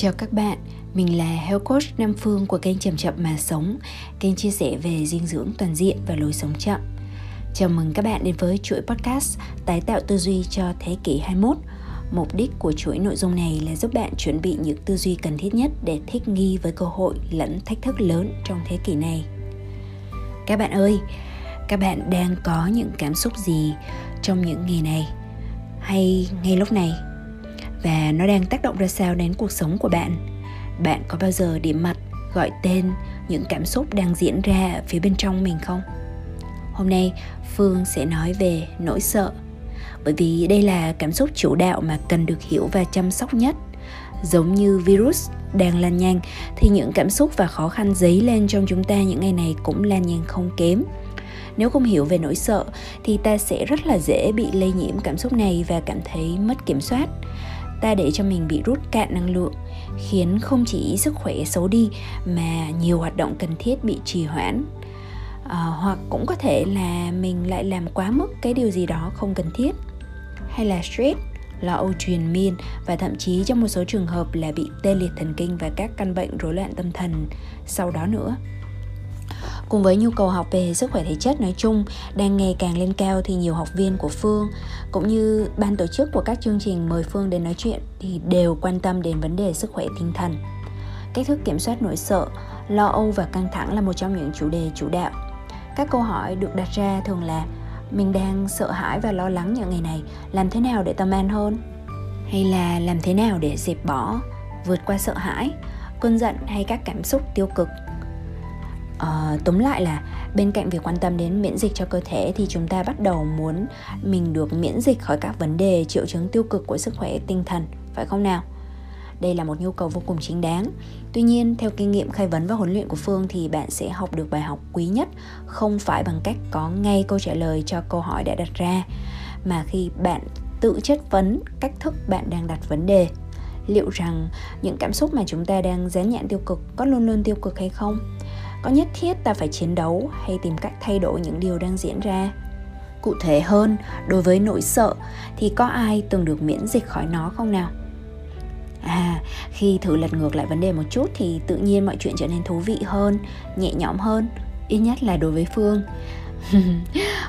Chào các bạn, mình là Health Coach Nam Phương của kênh Chậm Chậm Mà Sống, kênh chia sẻ về dinh dưỡng toàn diện và lối sống chậm. Chào mừng các bạn đến với chuỗi podcast Tái tạo tư duy cho thế kỷ 21. Mục đích của chuỗi nội dung này là giúp bạn chuẩn bị những tư duy cần thiết nhất để thích nghi với cơ hội lẫn thách thức lớn trong thế kỷ này. Các bạn ơi, các bạn đang có những cảm xúc gì trong những ngày này hay ngay lúc này. Và nó đang tác động ra sao đến cuộc sống của bạn. Bạn có bao giờ điểm mặt gọi tên những cảm xúc đang diễn ra ở phía bên trong mình không? Hôm nay, phương sẽ nói về nỗi sợ. Bởi vì đây là cảm xúc chủ đạo mà cần được hiểu và chăm sóc nhất. Giống như virus đang lan nhanh, thì những cảm xúc và khó khăn dấy lên trong chúng ta những ngày này cũng lan nhanh không kém nếu không hiểu về nỗi sợ thì ta sẽ rất là dễ bị lây nhiễm cảm xúc này và cảm thấy mất kiểm soát. Ta để cho mình bị rút cạn năng lượng khiến không chỉ sức khỏe xấu đi mà nhiều hoạt động cần thiết bị trì hoãn. À, hoặc cũng có thể là mình lại làm quá mức cái điều gì đó không cần thiết. Hay là stress lo âu truyền miên và thậm chí trong một số trường hợp là bị tê liệt thần kinh và các căn bệnh rối loạn tâm thần sau đó nữa. Cùng với nhu cầu học về sức khỏe thể chất nói chung đang ngày càng lên cao thì nhiều học viên của Phương cũng như ban tổ chức của các chương trình mời Phương đến nói chuyện thì đều quan tâm đến vấn đề sức khỏe tinh thần. Cách thức kiểm soát nỗi sợ, lo âu và căng thẳng là một trong những chủ đề chủ đạo. Các câu hỏi được đặt ra thường là mình đang sợ hãi và lo lắng những ngày này, làm thế nào để tâm an hơn? Hay là làm thế nào để dẹp bỏ, vượt qua sợ hãi, cơn giận hay các cảm xúc tiêu cực uh, tóm lại là bên cạnh việc quan tâm đến miễn dịch cho cơ thể thì chúng ta bắt đầu muốn mình được miễn dịch khỏi các vấn đề triệu chứng tiêu cực của sức khỏe tinh thần phải không nào? Đây là một nhu cầu vô cùng chính đáng. Tuy nhiên theo kinh nghiệm khai vấn và huấn luyện của phương thì bạn sẽ học được bài học quý nhất không phải bằng cách có ngay câu trả lời cho câu hỏi đã đặt ra mà khi bạn tự chất vấn cách thức bạn đang đặt vấn đề. Liệu rằng những cảm xúc mà chúng ta đang dán nhãn tiêu cực có luôn luôn tiêu cực hay không? Có nhất thiết ta phải chiến đấu hay tìm cách thay đổi những điều đang diễn ra. Cụ thể hơn, đối với nỗi sợ thì có ai từng được miễn dịch khỏi nó không nào? À khi thử lật ngược lại vấn đề một chút thì tự nhiên mọi chuyện trở nên thú vị hơn, nhẹ nhõm hơn, ít nhất là đối với phương.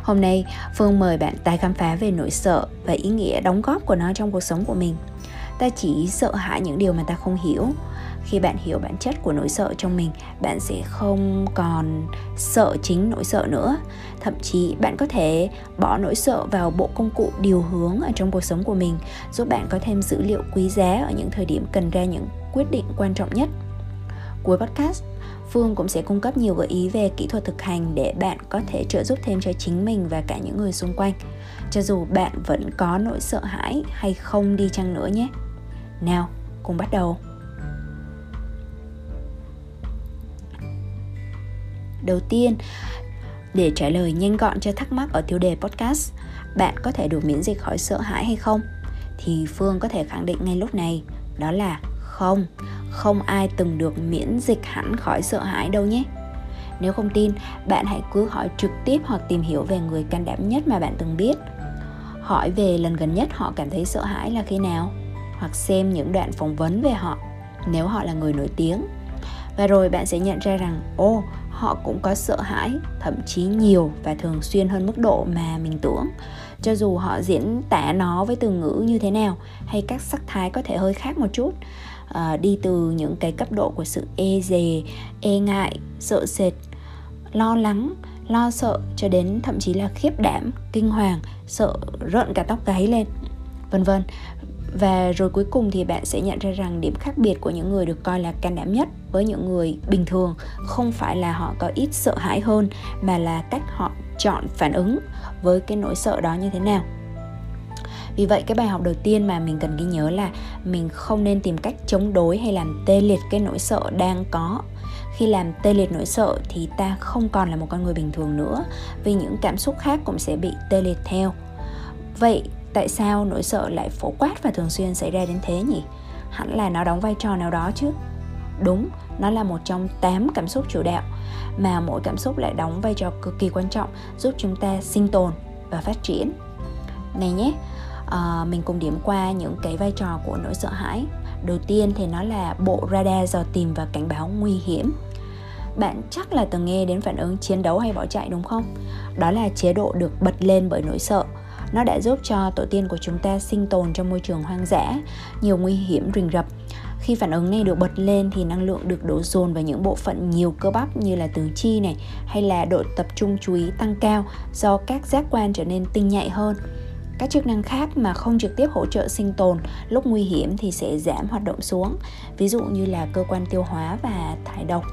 Hôm nay, phương mời bạn tái khám phá về nỗi sợ và ý nghĩa đóng góp của nó trong cuộc sống của mình ta chỉ sợ hãi những điều mà ta không hiểu khi bạn hiểu bản chất của nỗi sợ trong mình, bạn sẽ không còn sợ chính nỗi sợ nữa thậm chí, bạn có thể bỏ nỗi sợ vào bộ công cụ điều hướng ở trong cuộc sống của mình, giúp bạn có thêm dữ liệu quý giá ở những thời điểm cần ra những quyết định quan trọng nhất cuối podcast, Phương cũng sẽ cung cấp nhiều gợi ý về kỹ thuật thực hành để bạn có thể trợ giúp thêm cho chính mình và cả những người xung quanh. Cho dù bạn vẫn có nỗi sợ hãi hay không đi chăng nữa nhé. Nào, cùng bắt đầu. Đầu tiên, để trả lời nhanh gọn cho thắc mắc ở tiêu đề podcast, bạn có thể được miễn dịch khỏi sợ hãi hay không? Thì Phương có thể khẳng định ngay lúc này, đó là không, không ai từng được miễn dịch hẳn khỏi sợ hãi đâu nhé. Nếu không tin, bạn hãy cứ hỏi trực tiếp hoặc tìm hiểu về người can đảm nhất mà bạn từng biết. Hỏi về lần gần nhất họ cảm thấy sợ hãi là khi nào, hoặc xem những đoạn phỏng vấn về họ nếu họ là người nổi tiếng. Và rồi bạn sẽ nhận ra rằng, ô, họ cũng có sợ hãi thậm chí nhiều và thường xuyên hơn mức độ mà mình tưởng cho dù họ diễn tả nó với từ ngữ như thế nào hay các sắc thái có thể hơi khác một chút à, đi từ những cái cấp độ của sự e dè e ngại sợ sệt lo lắng lo sợ cho đến thậm chí là khiếp đảm kinh hoàng sợ rợn cả tóc gáy lên vân vân và rồi cuối cùng thì bạn sẽ nhận ra rằng điểm khác biệt của những người được coi là can đảm nhất với những người bình thường không phải là họ có ít sợ hãi hơn, mà là cách họ chọn phản ứng với cái nỗi sợ đó như thế nào. Vì vậy, cái bài học đầu tiên mà mình cần ghi nhớ là mình không nên tìm cách chống đối hay làm tê liệt cái nỗi sợ đang có. Khi làm tê liệt nỗi sợ thì ta không còn là một con người bình thường nữa, vì những cảm xúc khác cũng sẽ bị tê liệt theo. Vậy tại sao nỗi sợ lại phổ quát và thường xuyên xảy ra đến thế nhỉ? Hẳn là nó đóng vai trò nào đó chứ. Đúng nó là một trong 8 cảm xúc chủ đạo mà mỗi cảm xúc lại đóng vai trò cực kỳ quan trọng giúp chúng ta sinh tồn và phát triển. Này nhé à, mình cùng điểm qua những cái vai trò của nỗi sợ hãi. Đầu tiên thì nó là bộ radar dò tìm và cảnh báo nguy hiểm. Bạn chắc là từng nghe đến phản ứng chiến đấu hay bỏ chạy đúng không? Đó là chế độ được bật lên bởi nỗi sợ nó đã giúp cho tổ tiên của chúng ta sinh tồn trong môi trường hoang dã nhiều nguy hiểm rình rập. Khi phản ứng này được bật lên thì năng lượng được đổ dồn vào những bộ phận nhiều cơ bắp như là tứ chi này hay là độ tập trung chú ý tăng cao do các giác quan trở nên tinh nhạy hơn. Các chức năng khác mà không trực tiếp hỗ trợ sinh tồn lúc nguy hiểm thì sẽ giảm hoạt động xuống ví dụ như là cơ quan tiêu hóa và thải độc.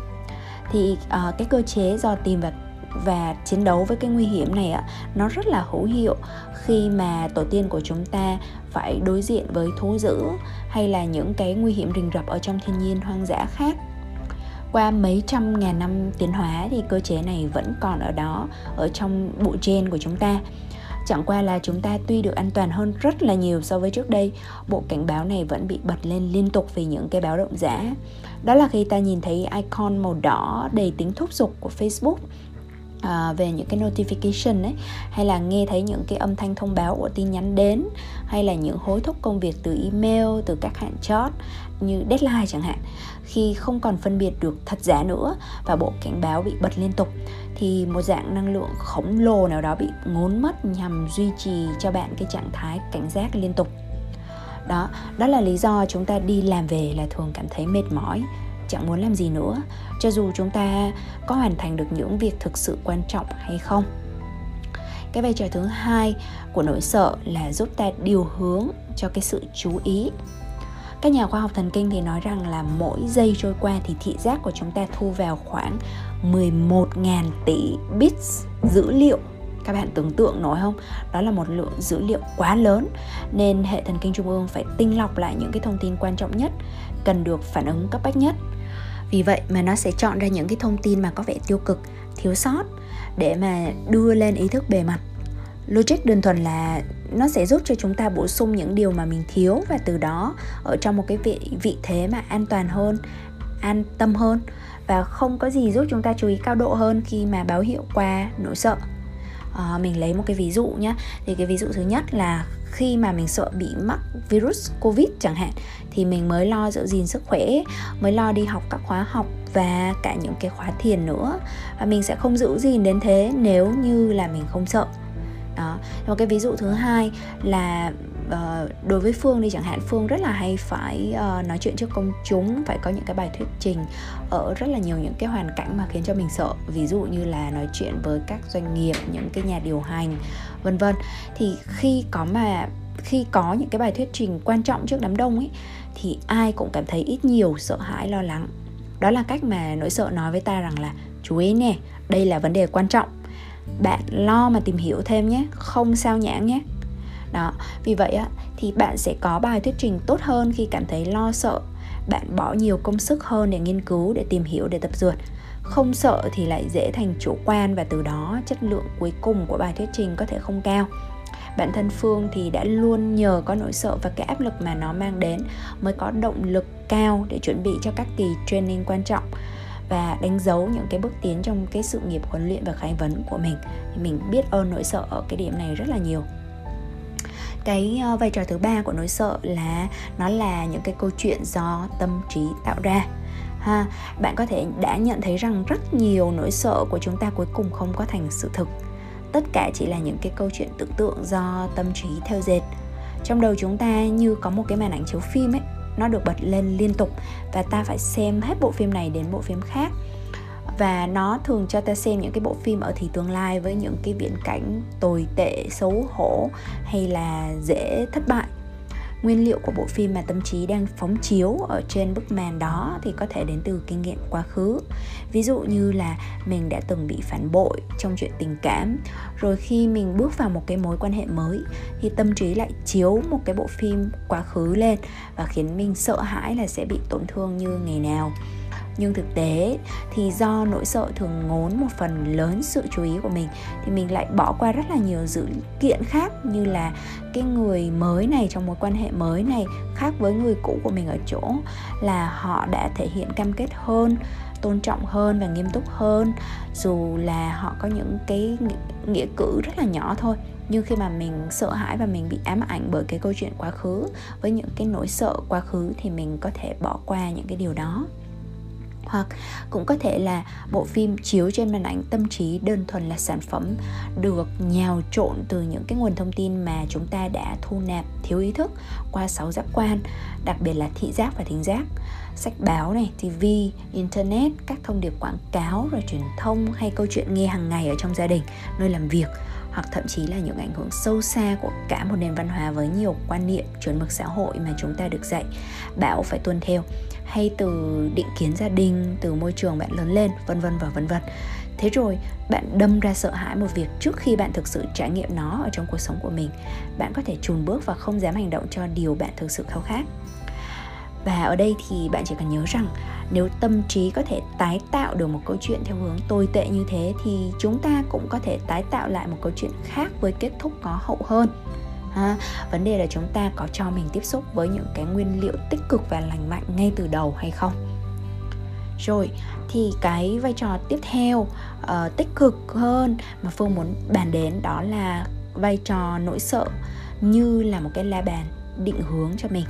Thì uh, cái cơ chế do tìm và và chiến đấu với cái nguy hiểm này ạ, nó rất là hữu hiệu. Khi mà tổ tiên của chúng ta phải đối diện với thú dữ hay là những cái nguy hiểm rình rập ở trong thiên nhiên hoang dã khác. Qua mấy trăm ngàn năm tiến hóa thì cơ chế này vẫn còn ở đó, ở trong bộ gen của chúng ta. Chẳng qua là chúng ta tuy được an toàn hơn rất là nhiều so với trước đây, bộ cảnh báo này vẫn bị bật lên liên tục vì những cái báo động giả. Đó là khi ta nhìn thấy icon màu đỏ đầy tính thúc giục của facebook à, về những cái notification ấy hay là nghe thấy những cái âm thanh thông báo của tin nhắn đến hay là những hối thúc công việc từ email từ các hạn chót như deadline chẳng hạn khi không còn phân biệt được thật giả nữa và bộ cảnh báo bị bật liên tục thì một dạng năng lượng khổng lồ nào đó bị ngốn mất nhằm duy trì cho bạn cái trạng thái cảnh giác liên tục. Đó đó là lý do chúng ta đi làm về là thường cảm thấy mệt mỏi chẳng muốn làm gì nữa, cho dù chúng ta có hoàn thành được những việc thực sự quan trọng hay không. Cái vai trò thứ hai của nỗi sợ là giúp ta điều hướng cho cái sự chú ý. Các nhà khoa học thần kinh thì nói rằng là mỗi giây trôi qua thì thị giác của chúng ta thu vào khoảng 11.000 tỷ bits dữ liệu. Các bạn tưởng tượng nổi không? Đó là một lượng dữ liệu quá lớn, nên hệ thần kinh trung ương phải tinh lọc lại những cái thông tin quan trọng nhất, cần được phản ứng cấp bách nhất vì vậy mà nó sẽ chọn ra những cái thông tin mà có vẻ tiêu cực, thiếu sót để mà đưa lên ý thức bề mặt. Logic đơn thuần là nó sẽ giúp cho chúng ta bổ sung những điều mà mình thiếu và từ đó ở trong một cái vị vị thế mà an toàn hơn, an tâm hơn và không có gì giúp chúng ta chú ý cao độ hơn khi mà báo hiệu qua nỗi sợ à, mình lấy một cái ví dụ nhé thì cái ví dụ thứ nhất là khi mà mình sợ bị mắc virus covid chẳng hạn thì mình mới lo giữ gìn sức khỏe mới lo đi học các khóa học và cả những cái khóa thiền nữa. Và mình sẽ không giữ gìn đến thế nếu như là mình không sợ. Đó. Một cái ví dụ thứ hai là uh, đối với phương đi chẳng hạn phương rất là hay phải uh, nói chuyện trước công chúng phải có những cái bài thuyết trình ở rất là nhiều những cái hoàn cảnh mà khiến cho mình sợ. Ví dụ như là nói chuyện với các doanh nghiệp những cái nhà điều hành vân vân. Thì khi có mà khi có những cái bài thuyết trình quan trọng trước đám đông ấy thì ai cũng cảm thấy ít nhiều sợ hãi lo lắng. Đó là cách mà nỗi sợ nói với ta rằng là chú ý nè đây là vấn đề quan trọng. Bạn lo mà tìm hiểu thêm nhé không sao nhãn nhé đó, vì vậy á, thì bạn sẽ có bài thuyết trình tốt hơn khi cảm thấy lo sợ. Bạn bỏ nhiều công sức hơn để nghiên cứu, để tìm hiểu, để tập dượt. Không sợ thì lại dễ thành chủ quan và từ đó chất lượng cuối cùng của bài thuyết trình có thể không cao. Bản thân phương thì đã luôn nhờ có nỗi sợ và cái áp lực mà nó mang đến mới có động lực cao để chuẩn bị cho các kỳ training quan trọng và đánh dấu những cái bước tiến trong cái sự nghiệp huấn luyện và khai vấn của mình. Thì mình biết ơn nỗi sợ ở cái điểm này rất là nhiều cái ờ, vai trò thứ ba của nỗi sợ là nó là những cái câu chuyện do tâm trí tạo ra. Ha, bạn có thể đã nhận thấy rằng rất nhiều nỗi sợ của chúng ta cuối cùng không có thành sự thực. Tất cả chỉ là những cái câu chuyện tưởng tượng do tâm trí theo dệt. Trong đầu chúng ta như có một cái màn ảnh chiếu phim ấy, nó được bật lên liên tục và ta phải xem hết bộ phim này đến bộ phim khác và nó thường cho ta xem những cái bộ phim ở thì tương lai với những cái viễn cảnh tồi tệ, xấu hổ hay là dễ thất bại. Nguyên liệu của bộ phim mà tâm trí đang phóng chiếu ở trên bức màn đó thì có thể đến từ kinh nghiệm quá khứ. Ví dụ như là mình đã từng bị phản bội trong chuyện tình cảm, rồi khi mình bước vào một cái mối quan hệ mới thì tâm trí lại chiếu một cái bộ phim quá khứ lên và khiến mình sợ hãi là sẽ bị tổn thương như ngày nào nhưng thực tế thì do nỗi sợ thường ngốn một phần lớn sự chú ý của mình, thì mình lại bỏ qua rất là nhiều dữ kiện khác như là cái người mới này trong mối quan hệ mới này khác với người cũ của mình ở chỗ là họ đã thể hiện cam kết hơn, tôn trọng hơn và nghiêm túc hơn. Dù là họ có những cái nghĩa cử rất là nhỏ thôi, nhưng khi mà mình sợ hãi và mình bị ám ảnh bởi cái câu chuyện quá khứ, với những cái nỗi sợ quá khứ thì mình có thể bỏ qua những cái điều đó hoặc cũng có thể là bộ phim chiếu trên màn ảnh tâm trí đơn thuần là sản phẩm được nhào trộn từ những cái nguồn thông tin mà chúng ta đã thu nạp thiếu ý thức qua sáu giác quan đặc biệt là thị giác và thính giác. Sách báo này, TV, internet, các thông điệp quảng cáo rồi truyền thông hay câu chuyện nghe hàng ngày ở trong gia đình, nơi làm việc hoặc thậm chí là những ảnh hưởng sâu xa của cả một nền văn hóa với nhiều quan niệm chuẩn mực xã hội mà chúng ta được dạy bảo phải tuân theo hay từ định kiến gia đình, từ môi trường bạn lớn lên, vân vân và vân vân. Thế rồi, bạn đâm ra sợ hãi một việc trước khi bạn thực sự trải nghiệm nó ở trong cuộc sống của mình. Bạn có thể chùn bước và không dám hành động cho điều bạn thực sự khao khát. Và ở đây thì bạn chỉ cần nhớ rằng, nếu tâm trí có thể tái tạo được một câu chuyện theo hướng tồi tệ như thế, thì chúng ta cũng có thể tái tạo lại một câu chuyện khác với kết thúc có hậu hơn ha. Vấn đề là chúng ta có cho mình tiếp xúc với những cái nguyên liệu tích cực và lành mạnh ngay từ đầu hay không? Rồi thì cái vai trò tiếp theo uh, tích cực hơn mà phương muốn bàn đến đó là vai trò nỗi sợ như là một cái la bàn định hướng cho mình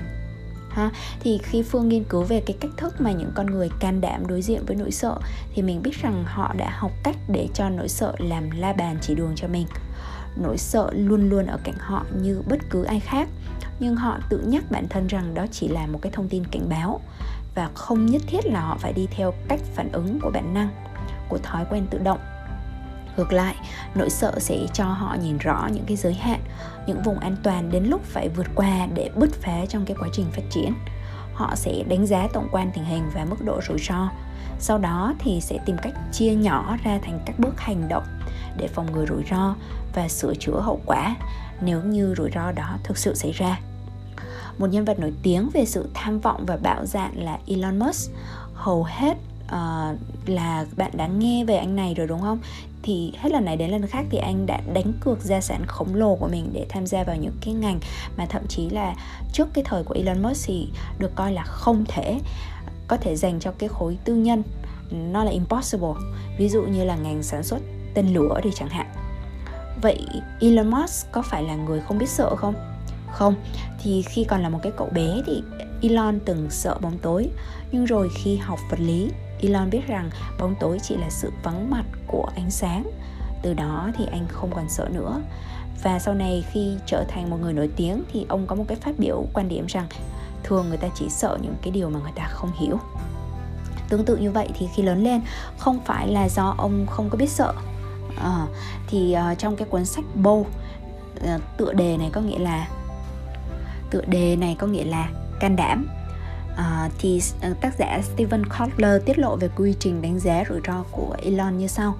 ha. Thì khi phương nghiên cứu về cái cách thức mà những con người can đảm đối diện với nỗi sợ thì mình biết rằng họ đã học cách để cho nỗi sợ làm la bàn chỉ đường cho mình nỗi sợ luôn luôn ở cạnh họ như bất cứ ai khác. Nhưng họ tự nhắc bản thân rằng đó chỉ là một cái thông tin cảnh báo và không nhất thiết là họ phải đi theo cách phản ứng của bản năng, của thói quen tự động. Ngược lại, nỗi sợ sẽ cho họ nhìn rõ những cái giới hạn, những vùng an toàn đến lúc phải vượt qua để bứt phá trong cái quá trình phát triển. Họ sẽ đánh giá tổng quan tình hình và mức độ rủi ro, sau đó thì sẽ tìm cách chia nhỏ ra thành các bước hành động để phòng ngừa rủi ro và sửa chữa hậu quả nếu như rủi ro đó thực sự xảy ra. Một nhân vật nổi tiếng về sự tham vọng và bạo dạn là Elon Musk. Hầu hết uh, là bạn đã nghe về anh này rồi đúng không? Thì hết lần này đến lần khác thì anh đã đánh cược gia sản khổng lồ của mình để tham gia vào những cái ngành mà thậm chí là trước cái thời của Elon Musk thì được coi là không thể có thể dành cho cái khối tư nhân. Nó là impossible. Ví dụ như là ngành sản xuất tên lửa đi chẳng hạn vậy Elon Musk có phải là người không biết sợ không? Không, thì khi còn là một cái cậu bé thì Elon từng sợ bóng tối. Nhưng rồi khi học vật lý, Elon biết rằng bóng tối chỉ là sự vắng mặt của ánh sáng. Từ đó thì anh không còn sợ nữa. Và sau này khi trở thành một người nổi tiếng thì ông có một cái phát biểu quan điểm rằng thường người ta chỉ sợ những cái điều mà người ta không hiểu. Tương tự như vậy thì khi lớn lên, không phải là do ông không có biết sợ à, thì uh, trong cái cuốn sách Bow uh, tựa đề này có nghĩa là tựa đề này có nghĩa là can đảm. À, thì uh, tác giả Steven Kotler tiết lộ về quy trình đánh giá rủi ro của Elon như sau.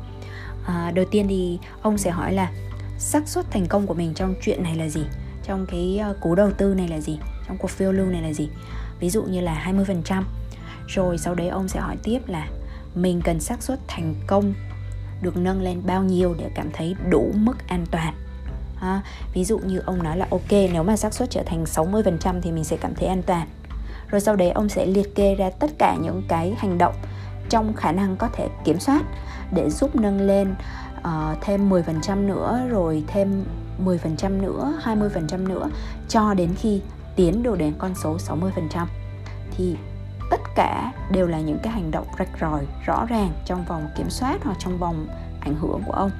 À, đầu tiên thì ông sẽ hỏi là xác suất thành công của mình trong chuyện này là gì? Trong cái uh, cú đầu tư này là gì? Trong cuộc phiêu lưu này là gì? Ví dụ như là 20% rồi sau đấy ông sẽ hỏi tiếp là mình cần xác suất thành công được nâng lên bao nhiêu để cảm thấy đủ mức an toàn ha. ví dụ như ông nói là ok nếu mà xác suất trở thành 60% thì mình sẽ cảm thấy an toàn rồi sau đấy ông sẽ liệt kê ra tất cả những cái hành động trong khả năng có thể kiểm soát để giúp nâng lên uh, thêm 10% nữa rồi thêm 10% nữa, 20% nữa cho đến khi tiến được đến con số 60% thì tất cả đều là những cái hành động rạch ròi rõ ràng trong vòng kiểm soát hoặc trong vòng ảnh hưởng của ông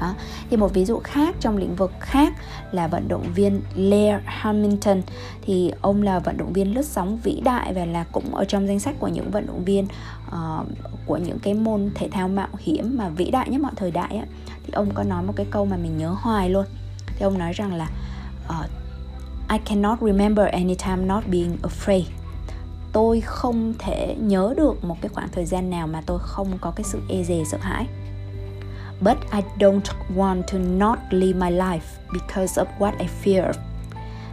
đó. Thì một ví dụ khác trong lĩnh vực khác là vận động viên Lair Hamilton thì ông là vận động viên lướt sóng vĩ đại và là cũng ở trong danh sách của những vận động viên uh, của những cái môn thể thao mạo hiểm mà vĩ đại nhất mọi thời đại á. thì ông có nói một cái câu mà mình nhớ hoài luôn thì ông nói rằng là uh, I cannot remember any time not being afraid tôi không thể nhớ được một cái khoảng thời gian nào mà tôi không có cái sự e dè, sợ hãi. But I don't want to not live my life because of what I fear.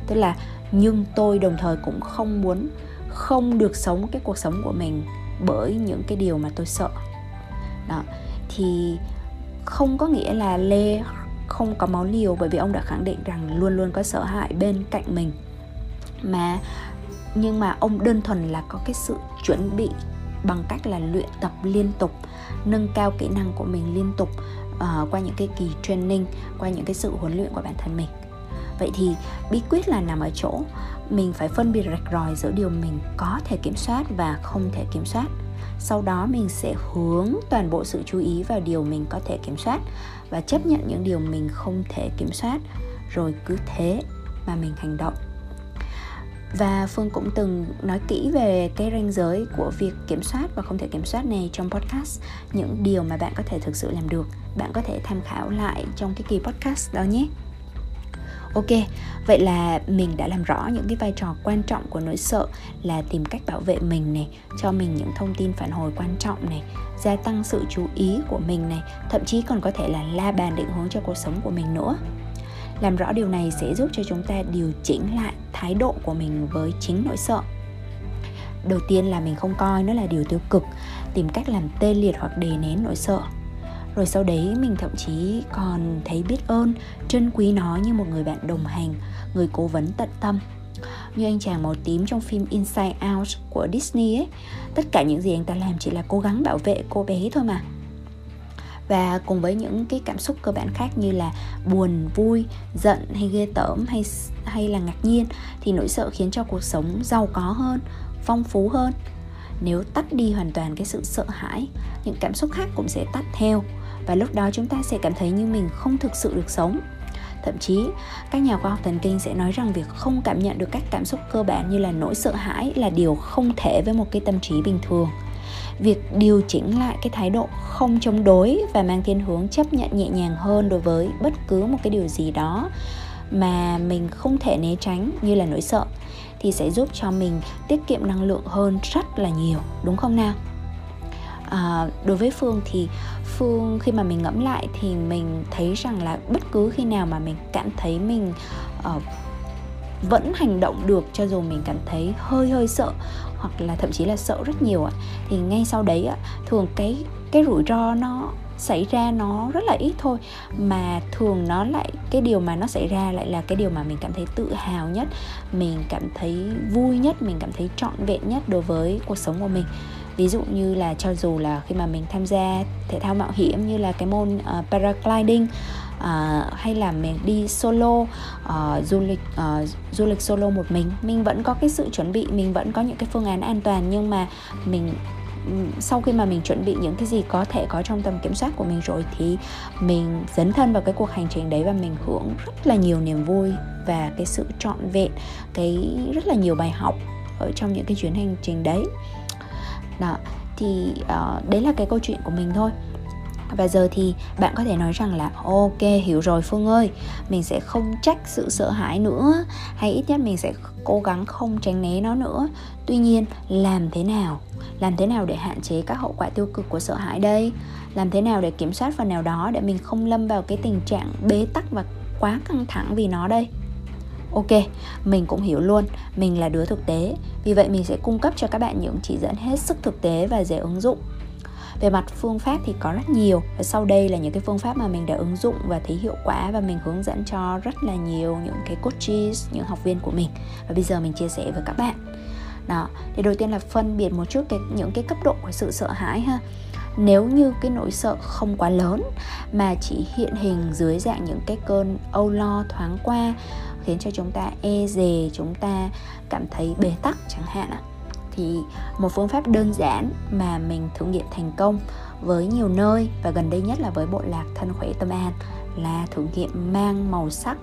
Tức là, nhưng tôi đồng thời cũng không muốn không được sống cái cuộc sống của mình bởi những cái điều mà tôi sợ. Đó, thì không có nghĩa là lê không có máu liều bởi vì ông đã khẳng định rằng luôn luôn có sợ hãi bên cạnh mình. Mà nhưng mà ông đơn thuần là có cái sự chuẩn bị bằng cách là luyện tập liên tục nâng cao kỹ năng của mình liên tục uh, qua những cái kỳ training qua những cái sự huấn luyện của bản thân mình. Vậy thì bí quyết là nằm ở chỗ mình phải phân biệt rạch ròi giữa điều mình có thể kiểm soát và không thể kiểm soát. Sau đó mình sẽ hướng toàn bộ sự chú ý vào điều mình có thể kiểm soát và chấp nhận những điều mình không thể kiểm soát. Rồi cứ thế mà mình hành động và phương cũng từng nói kỹ về cái ranh giới của việc kiểm soát và không thể kiểm soát này trong podcast. Những điều mà bạn có thể thực sự làm được, bạn có thể tham khảo lại trong cái kỳ podcast đó nhé. Ok, vậy là mình đã làm rõ những cái vai trò quan trọng của nỗi sợ là tìm cách bảo vệ mình này, cho mình những thông tin phản hồi quan trọng này, gia tăng sự chú ý của mình này, thậm chí còn có thể là la bàn định hướng cho cuộc sống của mình nữa làm rõ điều này sẽ giúp cho chúng ta điều chỉnh lại thái độ của mình với chính nỗi sợ. Đầu tiên là mình không coi, nó là điều tiêu cực, tìm cách làm tê liệt hoặc đè nén nỗi sợ. Rồi sau đấy mình thậm chí còn thấy biết ơn, trân quý nó như một người bạn đồng hành, người cố vấn tận tâm. Như anh chàng màu tím trong phim Inside Out của Disney ấy, tất cả những gì anh ta làm chỉ là cố gắng bảo vệ cô bé thôi mà và cùng với những cái cảm xúc cơ bản khác như là buồn, vui, giận hay ghê tởm hay hay là ngạc nhiên thì nỗi sợ khiến cho cuộc sống giàu có hơn, phong phú hơn. Nếu tắt đi hoàn toàn cái sự sợ hãi, những cảm xúc khác cũng sẽ tắt theo và lúc đó chúng ta sẽ cảm thấy như mình không thực sự được sống. Thậm chí, các nhà khoa học thần kinh sẽ nói rằng việc không cảm nhận được các cảm xúc cơ bản như là nỗi sợ hãi là điều không thể với một cái tâm trí bình thường việc điều chỉnh lại cái thái độ không chống đối và mang thiên hướng chấp nhận nhẹ nhàng hơn đối với bất cứ một cái điều gì đó mà mình không thể né tránh như là nỗi sợ thì sẽ giúp cho mình tiết kiệm năng lượng hơn rất là nhiều đúng không nào? À, đối với phương thì phương khi mà mình ngẫm lại thì mình thấy rằng là bất cứ khi nào mà mình cảm thấy mình uh, vẫn hành động được cho dù mình cảm thấy hơi hơi sợ hoặc là thậm chí là sợ rất nhiều ạ. Thì ngay sau đấy ạ thường cái cái rủi ro nó xảy ra nó rất là ít thôi. Mà thường nó lại cái điều mà nó xảy ra lại là cái điều mà mình cảm thấy tự hào nhất mình cảm thấy vui nhất mình cảm thấy trọn vẹn nhất đối với cuộc sống của mình. Ví dụ như là cho dù là khi mà mình tham gia thể thao mạo hiểm như là cái môn uh, paragliding uh, hay là mình đi solo uh, du lịch uh, du lịch solo một mình? Mình vẫn có cái sự chuẩn bị mình vẫn có những cái phương án an toàn nhưng mà mình sau khi mà mình chuẩn bị những cái gì có thể có trong tầm kiểm soát của mình rồi thì mình dấn thân vào cái cuộc hành trình đấy và mình hưởng rất là nhiều niềm vui và cái sự trọn vẹn cái rất là nhiều bài học ở trong những cái chuyến hành trình đấy. Đó thì uh, đấy là cái câu chuyện của mình thôi và giờ thì bạn có thể nói rằng là, ok, hiểu rồi phương ơi. Mình sẽ không trách sự sợ hãi nữa, hay ít nhất mình sẽ cố gắng không tránh né nó nữa. Tuy nhiên, làm thế nào? Làm thế nào để hạn chế các hậu quả tiêu cực của sợ hãi đây? Làm thế nào để kiểm soát phần nào đó để mình không lâm vào cái tình trạng bế tắc và quá căng thẳng vì nó đây? Ok, mình cũng hiểu luôn, mình là đứa thực tế. Vì vậy mình sẽ cung cấp cho các bạn những chỉ dẫn hết sức thực tế và dễ ứng dụng về mặt phương pháp thì có rất nhiều. Và sau đây là những cái phương pháp mà mình đã ứng dụng và thấy hiệu quả và mình hướng dẫn cho rất là nhiều những cái coaches, những học viên của mình. Và bây giờ mình chia sẻ với các bạn. Đó, thì đầu tiên là phân biệt một chút cái, những cái cấp độ của sự sợ hãi ha. Nếu như cái nỗi sợ không quá lớn mà chỉ hiện hình dưới dạng những cái cơn âu lo, thoáng qua, khiến cho chúng ta e dè, chúng ta cảm thấy bế tắc chẳng hạn ạ thì một phương pháp đơn giản mà mình thử nghiệm thành công với nhiều nơi và gần đây nhất là với bộ lạc thân khỏe tâm an là thử nghiệm mang màu sắc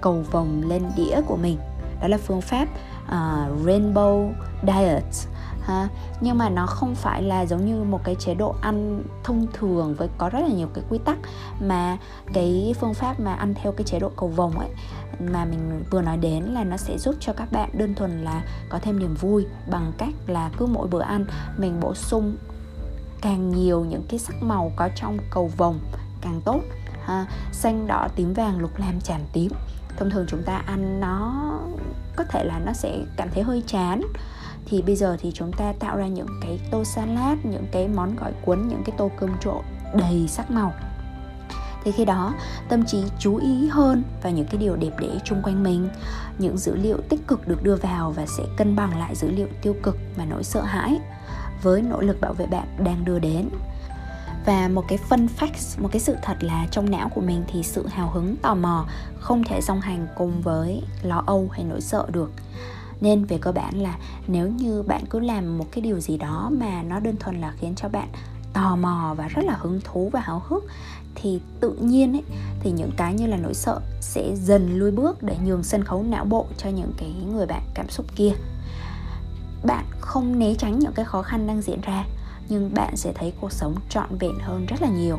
cầu vồng lên đĩa của mình. Đó là phương pháp uh, rainbow diet ha. Nhưng mà nó không phải là giống như một cái chế độ ăn thông thường với có rất là nhiều cái quy tắc mà cái phương pháp mà ăn theo cái chế độ cầu vồng ấy mà mình vừa nói đến là nó sẽ giúp cho các bạn đơn thuần là có thêm niềm vui bằng cách là cứ mỗi bữa ăn mình bổ sung càng nhiều những cái sắc màu có trong cầu vồng càng tốt, ha. Xanh, đỏ, tím, vàng, lục, lam chàm tím. Thông thường chúng ta ăn nó có thể là nó sẽ cảm thấy hơi chán thì bây giờ thì chúng ta tạo ra những cái tô salad, những cái món gỏi cuốn, những cái tô cơm trộn đầy sắc màu. Thì khi đó, tâm trí chú ý hơn vào những cái điều đẹp đẽ chung quanh mình. Những dữ liệu tích cực được đưa vào và sẽ cân bằng lại dữ liệu tiêu cực mà nỗi sợ hãi với nỗ lực bảo vệ bạn đang đưa đến. Và một cái fun fact một cái sự thật là trong não của mình thì sự hào hứng tò mò không thể song hành cùng với lo âu hay nỗi sợ được nên về cơ bản là nếu như bạn cứ làm một cái điều gì đó mà nó đơn thuần là khiến cho bạn tò mò và rất là hứng thú và háo hức, thì tự nhiên ấy, thì những cái như là nỗi sợ sẽ dần lui bước để nhường sân khấu não bộ cho những cái người bạn cảm xúc kia. Bạn không né tránh những cái khó khăn đang diễn ra, nhưng bạn sẽ thấy cuộc sống trọn vẹn hơn rất là nhiều.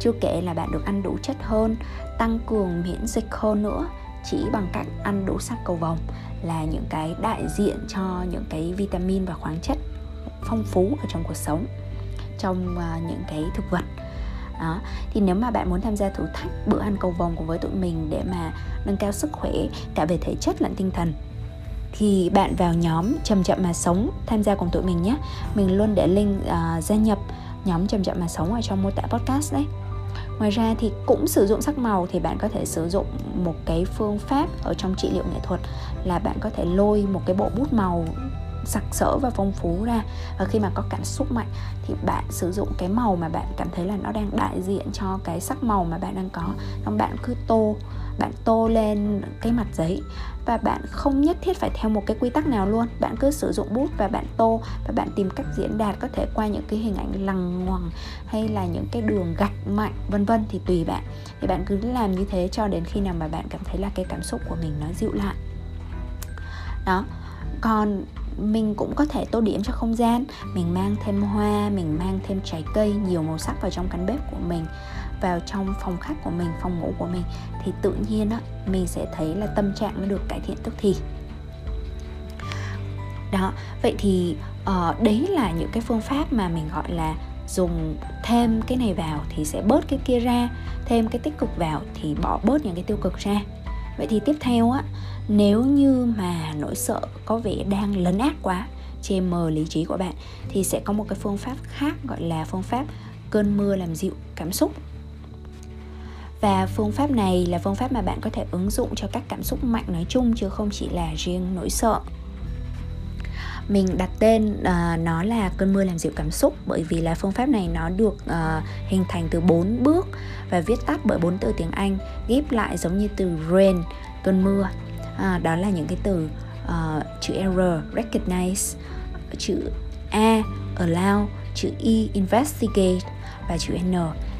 Chưa kể là bạn được ăn đủ chất hơn, tăng cường miễn dịch hơn nữa chỉ bằng cách ăn đủ sắc cầu vồng là những cái đại diện cho những cái vitamin và khoáng chất phong phú ở trong cuộc sống trong uh, những cái thực vật. Đó thì nếu mà bạn muốn tham gia thử thách bữa ăn cầu vồng cùng với tụi mình để mà nâng cao sức khỏe cả về thể chất lẫn tinh thần thì bạn vào nhóm chậm chậm mà sống tham gia cùng tụi mình nhé. Mình luôn để link uh, gia nhập nhóm chậm chậm mà sống ở trong mô tả podcast đấy ngoài ra thì cũng sử dụng sắc màu thì bạn có thể sử dụng một cái phương pháp ở trong trị liệu nghệ thuật là bạn có thể lôi một cái bộ bút màu sặc sỡ và phong phú ra. Và khi mà có cảm xúc mạnh thì bạn sử dụng cái màu mà bạn cảm thấy là nó đang đại diện cho cái sắc màu mà bạn đang có. Xong bạn cứ tô bạn tô lên cái mặt giấy và bạn không nhất thiết phải theo một cái quy tắc nào luôn. Bạn cứ sử dụng bút và bạn tô và bạn tìm cách diễn đạt có thể qua những cái hình ảnh lằng ngoằng hay là những cái đường gạch mạnh, vân vân thì tùy bạn. Thì bạn cứ làm như thế cho đến khi nào mà bạn cảm thấy là cái cảm xúc của mình nó dịu lại. Đó. Còn mình cũng có thể tô điểm cho không gian. Mình mang thêm hoa, mình mang thêm trái cây, nhiều màu sắc vào trong căn bếp của mình vào trong phòng khách của mình phòng ngủ của mình thì tự nhiên á mình sẽ thấy là tâm trạng nó được cải thiện tức thì. Đó vậy thì uh, đấy là những cái phương pháp mà mình gọi là dùng thêm cái này vào thì sẽ bớt cái kia ra thêm cái tích cực vào thì bỏ bớt những cái tiêu cực ra. Vậy thì tiếp theo á nếu như mà nỗi sợ có vẻ đang lấn át quá che mờ lý trí của bạn thì sẽ có một cái phương pháp khác gọi là phương pháp cơn mưa làm dịu cảm xúc và phương pháp này là phương pháp mà bạn có thể ứng dụng cho các cảm xúc mạnh nói chung chứ không chỉ là riêng nỗi sợ. Mình đặt tên uh, nó là cơn mưa làm dịu cảm xúc bởi vì là phương pháp này nó được uh, hình thành từ bốn bước và viết tắt bởi bốn từ tiếng Anh ghép lại giống như từ rain cơn mưa. Uh, đó là những cái từ uh, chữ R recognize chữ A allow chữ E investigate và chữ N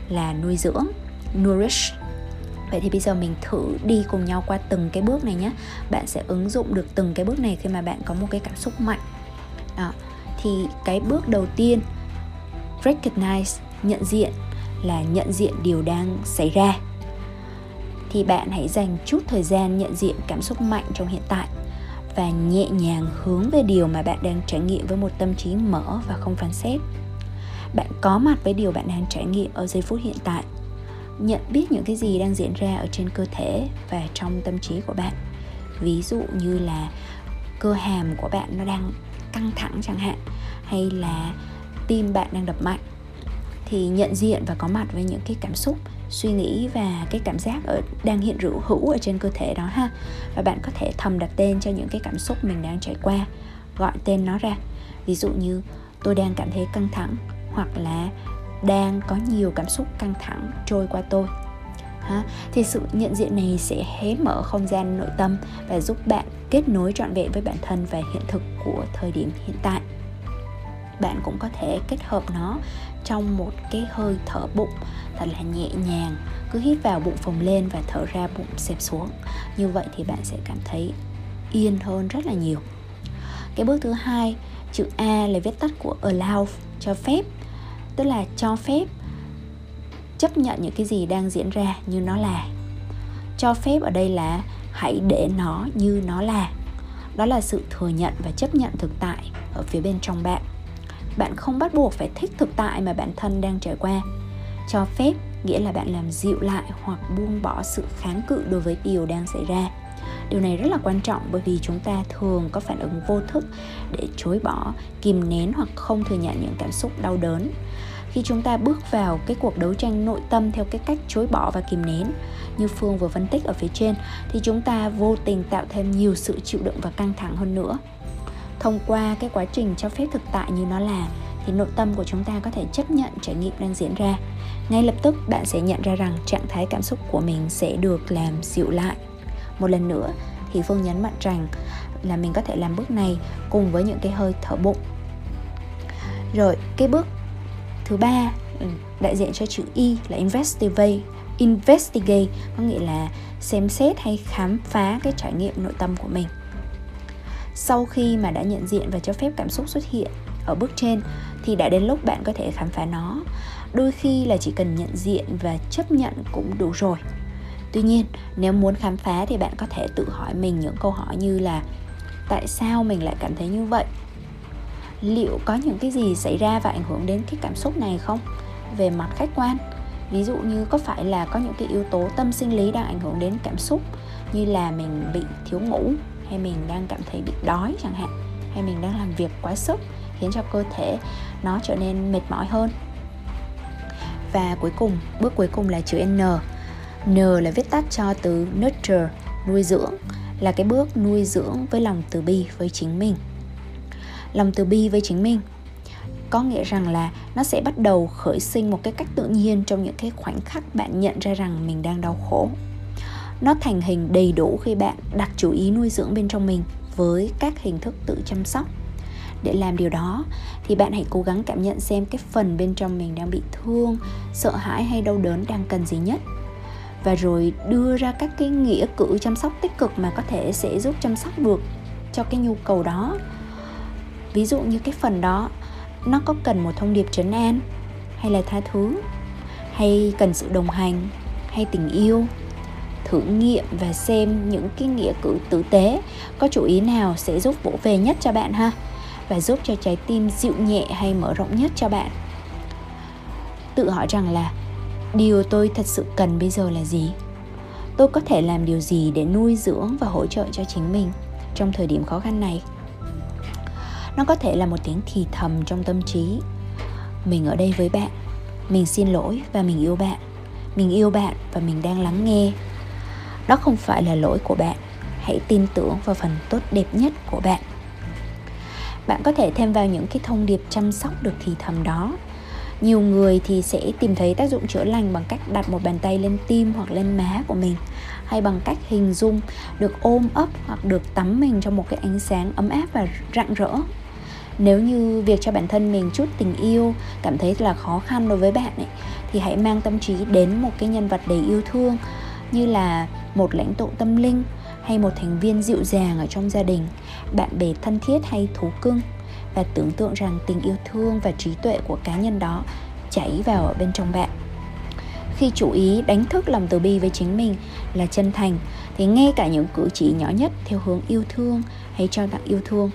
là nuôi dưỡng nourish. Vậy thì bây giờ mình thử đi cùng nhau qua từng cái bước này nhé. Bạn sẽ ứng dụng được từng cái bước này khi mà bạn có một cái cảm xúc mạnh. Đó. Thì cái bước đầu tiên Recognize, nhận diện là nhận diện điều đang xảy ra. Thì bạn hãy dành chút thời gian nhận diện cảm xúc mạnh trong hiện tại Và nhẹ nhàng hướng về điều mà bạn đang trải nghiệm với một tâm trí mở và không phán xét. Bạn có mặt với điều bạn đang trải nghiệm ở giây phút hiện tại nhận biết những cái gì đang diễn ra ở trên cơ thể và trong tâm trí của bạn. Ví dụ như là cơ hàm của bạn nó đang căng thẳng chẳng hạn, hay là tim bạn đang đập mạnh, thì nhận diện và có mặt với những cái cảm xúc, suy nghĩ và cái cảm giác ở, đang hiện hữu hữu ở trên cơ thể đó ha. Và bạn có thể thầm đặt tên cho những cái cảm xúc mình đang trải qua, gọi tên nó ra. Ví dụ như, tôi đang cảm thấy căng thẳng hoặc là đang có nhiều cảm xúc căng thẳng trôi qua tôi. Ha thì sự nhận diện này sẽ hé mở không gian nội tâm và giúp bạn kết nối trọn vẹn với bản thân và hiện thực của thời điểm hiện tại. Bạn cũng có thể kết hợp nó trong một cái hơi thở bụng thật là nhẹ nhàng, cứ hít vào bụng phồng lên và thở ra bụng xẹp xuống. Như vậy thì bạn sẽ cảm thấy yên hơn rất là nhiều. Cái bước thứ hai, chữ A là viết tắt của allow, cho phép tức là cho phép chấp nhận những cái gì đang diễn ra như nó là. Cho phép ở đây là hãy để nó như nó là. Đó là sự thừa nhận và chấp nhận thực tại ở phía bên trong bạn. Bạn không bắt buộc phải thích thực tại mà bản thân đang trải qua. Cho phép nghĩa là bạn làm dịu lại hoặc buông bỏ sự kháng cự đối với điều đang xảy ra điều này rất là quan trọng bởi vì chúng ta thường có phản ứng vô thức để chối bỏ, kìm nén hoặc không thừa nhận những cảm xúc đau đớn. Khi chúng ta bước vào cái cuộc đấu tranh nội tâm theo cái cách chối bỏ và kìm nén, như phương vừa phân tích ở phía trên, thì chúng ta vô tình tạo thêm nhiều sự chịu đựng và căng thẳng hơn nữa. Thông qua cái quá trình cho phép thực tại như nó là, thì nội tâm của chúng ta có thể chấp nhận trải nghiệm đang diễn ra. Ngay lập tức, bạn sẽ nhận ra rằng trạng thái cảm xúc của mình sẽ được làm dịu lại một lần nữa thì phương nhấn mạnh rằng là mình có thể làm bước này cùng với những cái hơi thở bụng. Rồi, cái bước thứ ba ừ, đại diện cho chữ y là investigate investigate, có nghĩa là xem xét hay khám phá cái trải nghiệm nội tâm của mình. Sau khi mà đã nhận diện và cho phép cảm xúc xuất hiện ở bước trên, thì đã đến lúc bạn có thể khám phá nó. Đôi khi là chỉ cần nhận diện và chấp nhận cũng đủ rồi tuy nhiên, nếu muốn khám phá thì bạn có thể tự hỏi mình những câu hỏi như là, tại sao mình lại cảm thấy như vậy? Liệu có những cái gì xảy ra và ảnh hưởng đến cái cảm xúc này không? Về mặt khách quan, ví dụ như có phải là có những cái yếu tố tâm sinh lý đang ảnh hưởng đến cảm xúc, như là mình bị thiếu ngủ, hay mình đang cảm thấy bị đói chẳng hạn, hay mình đang làm việc quá sức, khiến cho cơ thể nó trở nên mệt mỏi hơn. Và cuối cùng, bước cuối cùng là chữ N. N là viết tắt cho từ nurture, nuôi dưỡng, là cái bước nuôi dưỡng với lòng từ bi với chính mình. Lòng từ bi với chính mình có nghĩa rằng là nó sẽ bắt đầu khởi sinh một cái cách tự nhiên trong những cái khoảnh khắc bạn nhận ra rằng mình đang đau khổ. Nó thành hình đầy đủ khi bạn đặt chú ý nuôi dưỡng bên trong mình với các hình thức tự chăm sóc. Để làm điều đó thì bạn hãy cố gắng cảm nhận xem cái phần bên trong mình đang bị thương, sợ hãi hay đau đớn đang cần gì nhất và rồi đưa ra các cái nghĩa cử chăm sóc tích cực mà có thể sẽ giúp chăm sóc được cho cái nhu cầu đó. Ví dụ như cái phần đó, nó có cần một thông điệp trấn an hay là tha thứ? Hay cần sự đồng hành hay tình yêu? Thử nghiệm và xem những cái nghĩa cử tử tế có chủ ý nào sẽ giúp vỗ về nhất cho bạn ha? Và giúp cho trái tim dịu nhẹ hay mở rộng nhất cho bạn? Tự hỏi rằng là điều tôi thật sự cần bây giờ là gì? Tôi có thể làm điều gì để nuôi dưỡng và hỗ trợ cho chính mình trong thời điểm khó khăn này? Nó có thể là một tiếng thì thầm trong tâm trí. Mình ở đây với bạn, mình xin lỗi và mình yêu bạn, mình yêu bạn và mình đang lắng nghe. Đó không phải là lỗi của bạn, hãy tin tưởng vào phần tốt đẹp nhất của bạn. Bạn có thể thêm vào những cái thông điệp chăm sóc được thì thầm đó nhiều người thì sẽ tìm thấy tác dụng chữa lành bằng cách đặt một bàn tay lên tim hoặc lên má của mình hay bằng cách hình dung được ôm ấp hoặc được tắm mình trong một cái ánh sáng ấm áp và rạng rỡ. Nếu như việc cho bản thân mình chút tình yêu cảm thấy là khó khăn đối với bạn ấy, thì hãy mang tâm trí đến một cái nhân vật đầy yêu thương như là một lãnh tụ tâm linh hay một thành viên dịu dàng ở trong gia đình bạn bè thân thiết hay thú cưng và tưởng tượng rằng tình yêu thương và trí tuệ của cá nhân đó chảy vào ở bên trong bạn. Khi chủ ý đánh thức lòng từ bi với chính mình là chân thành, thì ngay cả những cử chỉ nhỏ nhất theo hướng yêu thương hay cho tặng yêu thương,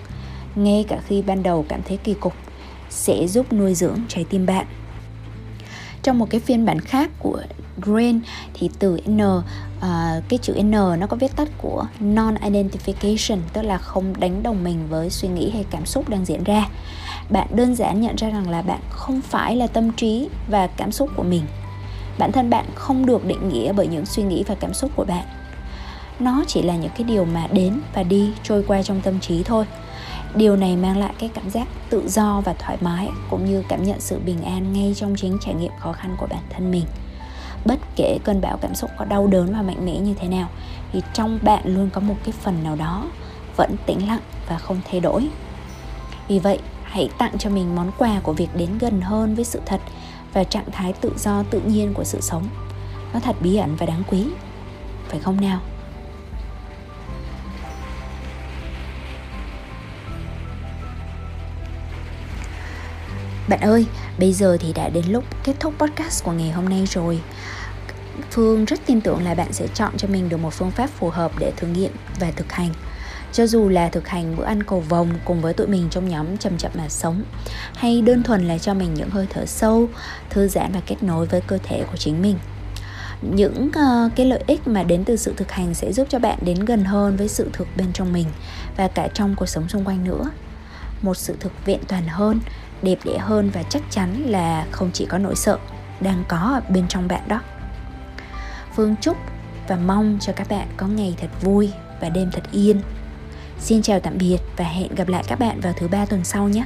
ngay cả khi ban đầu cảm thấy kỳ cục, sẽ giúp nuôi dưỡng trái tim bạn. Trong một cái phiên bản khác của Green thì từ N uh, cái chữ N nó có viết tắt của non-identification tức là không đánh đồng mình với suy nghĩ hay cảm xúc đang diễn ra. Bạn đơn giản nhận ra rằng là bạn không phải là tâm trí và cảm xúc của mình. Bản thân bạn không được định nghĩa bởi những suy nghĩ và cảm xúc của bạn. Nó chỉ là những cái điều mà đến và đi trôi qua trong tâm trí thôi. Điều này mang lại cái cảm giác tự do và thoải mái cũng như cảm nhận sự bình an ngay trong chính trải nghiệm khó khăn của bản thân mình bất kể cơn bão cảm xúc có đau đớn và mạnh mẽ như thế nào, thì trong bạn luôn có một cái phần nào đó vẫn tĩnh lặng và không thay đổi. Vì vậy, hãy tặng cho mình món quà của việc đến gần hơn với sự thật và trạng thái tự do tự nhiên của sự sống. Nó thật bí ẩn và đáng quý. Phải không nào? Bạn ơi, bây giờ thì đã đến lúc kết thúc podcast của ngày hôm nay rồi. Phương rất tin tưởng là bạn sẽ chọn cho mình được một phương pháp phù hợp để thử nghiệm và thực hành. Cho dù là thực hành bữa ăn cầu vồng cùng với tụi mình trong nhóm chậm chậm mà sống hay đơn thuần là cho mình những hơi thở sâu, thư giãn và kết nối với cơ thể của chính mình những uh, cái lợi ích mà đến từ sự thực hành sẽ giúp cho bạn đến gần hơn với sự thực bên trong mình và cả trong cuộc sống xung quanh nữa một sự thực vẹn toàn hơn đẹp đẽ hơn và chắc chắn là không chỉ có nỗi sợ đang có ở bên trong bạn đó. Phương chúc và mong cho các bạn có ngày thật vui và đêm thật yên. Xin chào tạm biệt và hẹn gặp lại các bạn vào thứ ba tuần sau nhé.